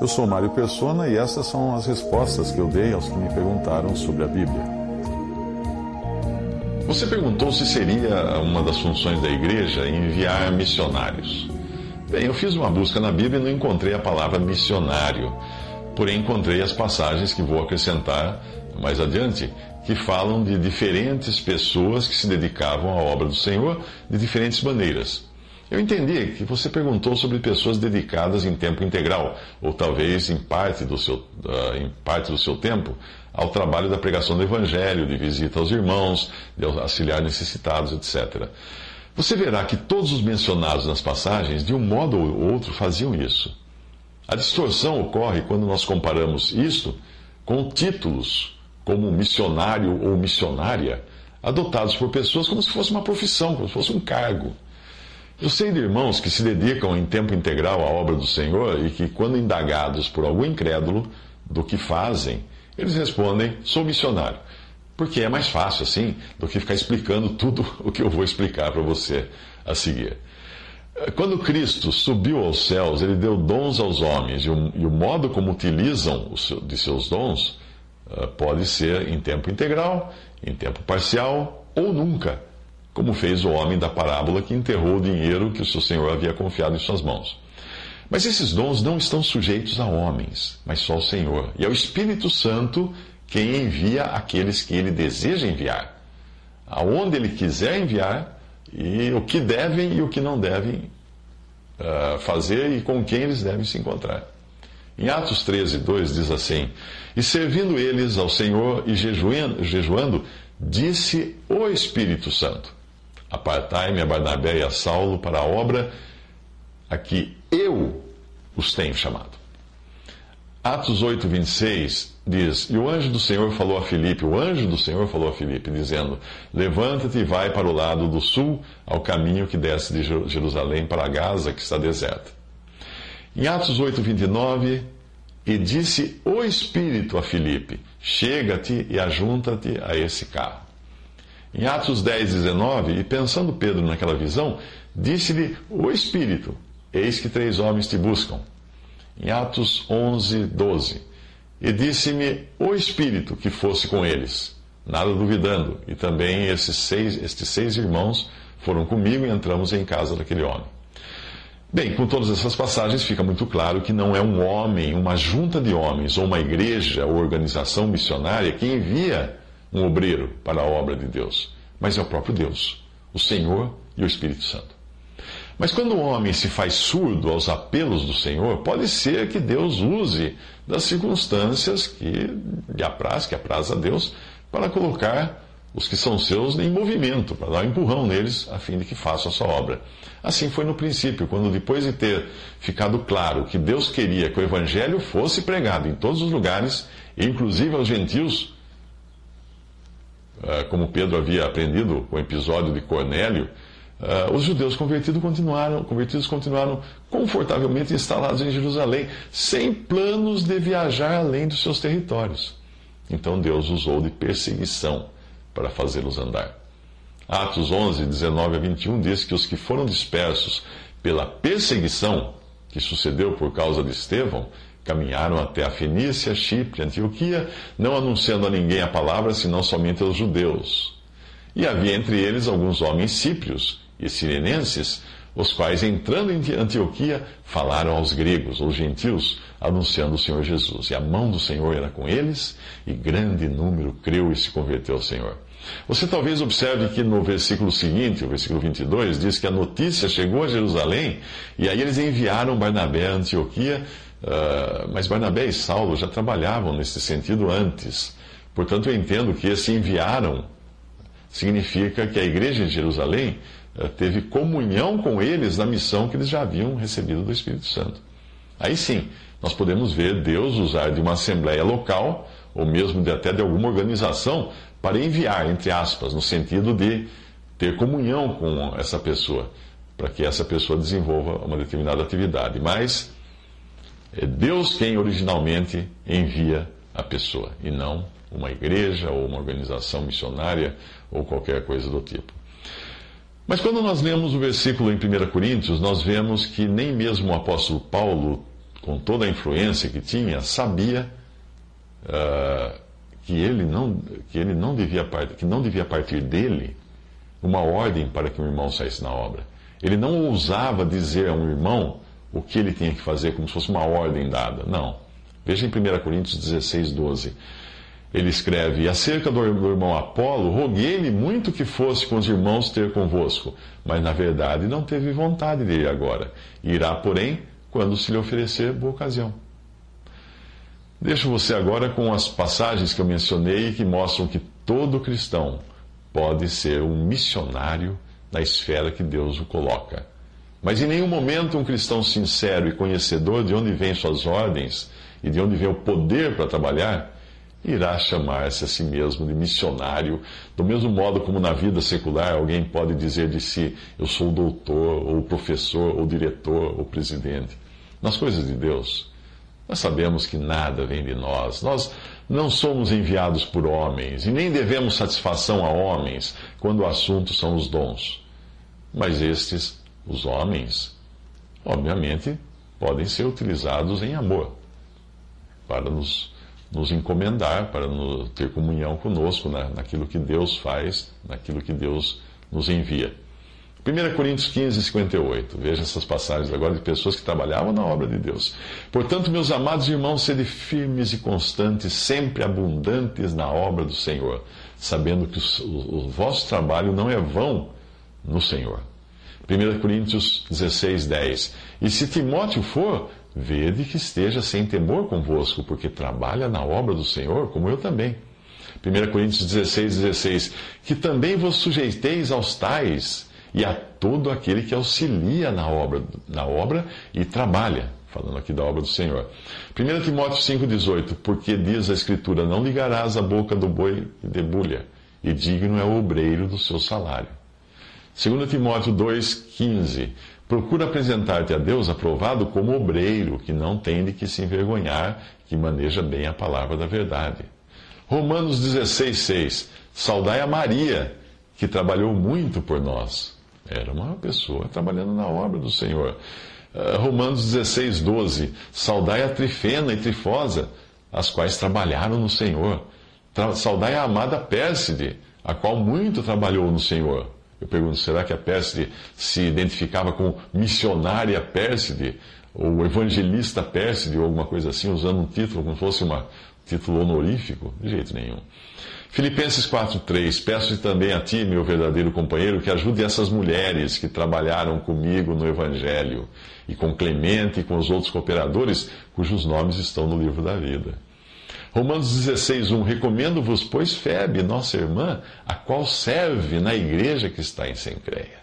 Eu sou Mário Persona e essas são as respostas que eu dei aos que me perguntaram sobre a Bíblia. Você perguntou se seria uma das funções da igreja enviar missionários. Bem, eu fiz uma busca na Bíblia e não encontrei a palavra missionário, porém encontrei as passagens que vou acrescentar mais adiante, que falam de diferentes pessoas que se dedicavam à obra do Senhor de diferentes maneiras. Eu entendi que você perguntou sobre pessoas dedicadas em tempo integral, ou talvez em parte do seu, uh, em parte do seu tempo, ao trabalho da pregação do Evangelho, de visita aos irmãos, de auxiliar necessitados, etc. Você verá que todos os mencionados nas passagens, de um modo ou outro, faziam isso. A distorção ocorre quando nós comparamos isto com títulos como missionário ou missionária, adotados por pessoas como se fosse uma profissão, como se fosse um cargo. Eu sei de irmãos que se dedicam em tempo integral à obra do Senhor e que, quando indagados por algum incrédulo do que fazem, eles respondem: sou missionário. Porque é mais fácil assim do que ficar explicando tudo o que eu vou explicar para você a seguir. Quando Cristo subiu aos céus, ele deu dons aos homens, e o, e o modo como utilizam os, de seus dons uh, pode ser em tempo integral, em tempo parcial ou nunca como fez o homem da parábola que enterrou o dinheiro que o seu senhor havia confiado em suas mãos. Mas esses dons não estão sujeitos a homens, mas só ao Senhor. E é o Espírito Santo quem envia aqueles que ele deseja enviar, aonde ele quiser enviar, e o que devem e o que não devem uh, fazer e com quem eles devem se encontrar. Em Atos 13, 2 diz assim: E servindo eles ao Senhor e jejuando, jejuando disse o Espírito Santo Apartai-me a Barnabé e a Saulo para a obra a que eu os tenho chamado. Atos 8, 26 diz: E o anjo do Senhor falou a Filipe, o anjo do Senhor falou a Filipe, dizendo: Levanta-te e vai para o lado do sul, ao caminho que desce de Jerusalém para Gaza, que está deserta. Em Atos 8, 29, e disse o Espírito a Filipe: Chega-te e ajunta-te a esse carro. Em Atos 10, 19, e pensando Pedro naquela visão, disse-lhe o Espírito: Eis que três homens te buscam. Em Atos 11, 12, e disse-me o Espírito que fosse com eles, nada duvidando, e também esses seis, estes seis irmãos foram comigo e entramos em casa daquele homem. Bem, com todas essas passagens fica muito claro que não é um homem, uma junta de homens, ou uma igreja ou organização missionária que envia um obreiro para a obra de Deus, mas é o próprio Deus, o Senhor e o Espírito Santo. Mas quando o homem se faz surdo aos apelos do Senhor, pode ser que Deus use das circunstâncias que lhe apraz, que apraz a Deus, para colocar os que são seus em movimento, para dar um empurrão neles, a fim de que façam a sua obra. Assim foi no princípio, quando depois de ter ficado claro que Deus queria que o Evangelho fosse pregado em todos os lugares, inclusive aos gentios, como Pedro havia aprendido com o episódio de Cornélio, uh, os judeus convertidos continuaram, convertidos continuaram confortavelmente instalados em Jerusalém, sem planos de viajar além dos seus territórios. Então Deus usou de perseguição para fazê-los andar. Atos 11, 19 a 21 diz que os que foram dispersos pela perseguição que sucedeu por causa de Estevão Caminharam até a Fenícia, Chipre, Antioquia, não anunciando a ninguém a palavra, senão somente aos judeus. E havia entre eles alguns homens síprios e sirenenses, os quais, entrando em Antioquia, falaram aos gregos, ou gentios, anunciando o Senhor Jesus. E a mão do Senhor era com eles, e grande número creu e se converteu ao Senhor. Você talvez observe que no versículo seguinte, o versículo 22, diz que a notícia chegou a Jerusalém, e aí eles enviaram Barnabé a Antioquia Uh, mas Barnabé e Saulo já trabalhavam nesse sentido antes. Portanto, eu entendo que esse enviaram significa que a igreja de Jerusalém uh, teve comunhão com eles na missão que eles já haviam recebido do Espírito Santo. Aí sim, nós podemos ver Deus usar de uma assembleia local, ou mesmo de, até de alguma organização, para enviar, entre aspas, no sentido de ter comunhão com essa pessoa, para que essa pessoa desenvolva uma determinada atividade. Mas é Deus quem originalmente envia a pessoa, e não uma igreja ou uma organização missionária ou qualquer coisa do tipo. Mas quando nós lemos o versículo em 1 Coríntios, nós vemos que nem mesmo o apóstolo Paulo com toda a influência que tinha, sabia uh, que, ele não, que, ele não devia, que não devia partir dele uma ordem para que um irmão saísse na obra. Ele não ousava dizer a um irmão o que ele tinha que fazer como se fosse uma ordem dada. Não. Veja em 1 Coríntios 16, 12. Ele escreve: Acerca do irmão Apolo, roguei-lhe muito que fosse com os irmãos ter convosco, mas na verdade não teve vontade de ir agora. Irá, porém, quando se lhe oferecer boa ocasião. Deixo você agora com as passagens que eu mencionei que mostram que todo cristão pode ser um missionário na esfera que Deus o coloca. Mas em nenhum momento um cristão sincero e conhecedor de onde vêm suas ordens e de onde vem o poder para trabalhar irá chamar-se a si mesmo de missionário, do mesmo modo como na vida secular alguém pode dizer de si: eu sou o doutor, ou professor, ou diretor, ou presidente. Nas coisas de Deus, nós sabemos que nada vem de nós. Nós não somos enviados por homens e nem devemos satisfação a homens quando o assunto são os dons. Mas estes, os homens, obviamente, podem ser utilizados em amor para nos nos encomendar, para no, ter comunhão conosco na, naquilo que Deus faz, naquilo que Deus nos envia. 1 Coríntios 15, 58. Veja essas passagens agora de pessoas que trabalhavam na obra de Deus. Portanto, meus amados irmãos, sede firmes e constantes, sempre abundantes na obra do Senhor, sabendo que o, o, o vosso trabalho não é vão no Senhor. 1 Coríntios 16, 10. E se Timóteo for, Vede que esteja sem temor convosco, porque trabalha na obra do Senhor, como eu também. 1 Coríntios 16, 16. Que também vos sujeiteis aos tais e a todo aquele que auxilia na obra, na obra e trabalha. Falando aqui da obra do Senhor. 1 Timóteo 5, 18. Porque diz a Escritura: Não ligarás a boca do boi de debulha, e digno é o obreiro do seu salário. 2 Timóteo 2, 15. Procura apresentar-te a Deus aprovado como obreiro, que não tem de que se envergonhar, que maneja bem a palavra da verdade. Romanos 16, 6. Saudai a Maria, que trabalhou muito por nós. Era uma pessoa trabalhando na obra do Senhor. Uh, Romanos 16, 12. Saudai a Trifena e Trifosa, as quais trabalharam no Senhor. Saudai a amada Pérside, a qual muito trabalhou no Senhor. Eu pergunto, será que a Pérside se identificava com missionária Pérside, ou evangelista Pérside, ou alguma coisa assim, usando um título como se fosse um título honorífico? De jeito nenhum. Filipenses 4,3 Peço-te também a ti, meu verdadeiro companheiro, que ajude essas mulheres que trabalharam comigo no Evangelho, e com Clemente e com os outros cooperadores, cujos nomes estão no livro da vida. Romanos 16, 1. Recomendo-vos, pois, Febe, nossa irmã, a qual serve na igreja que está em Sencreia.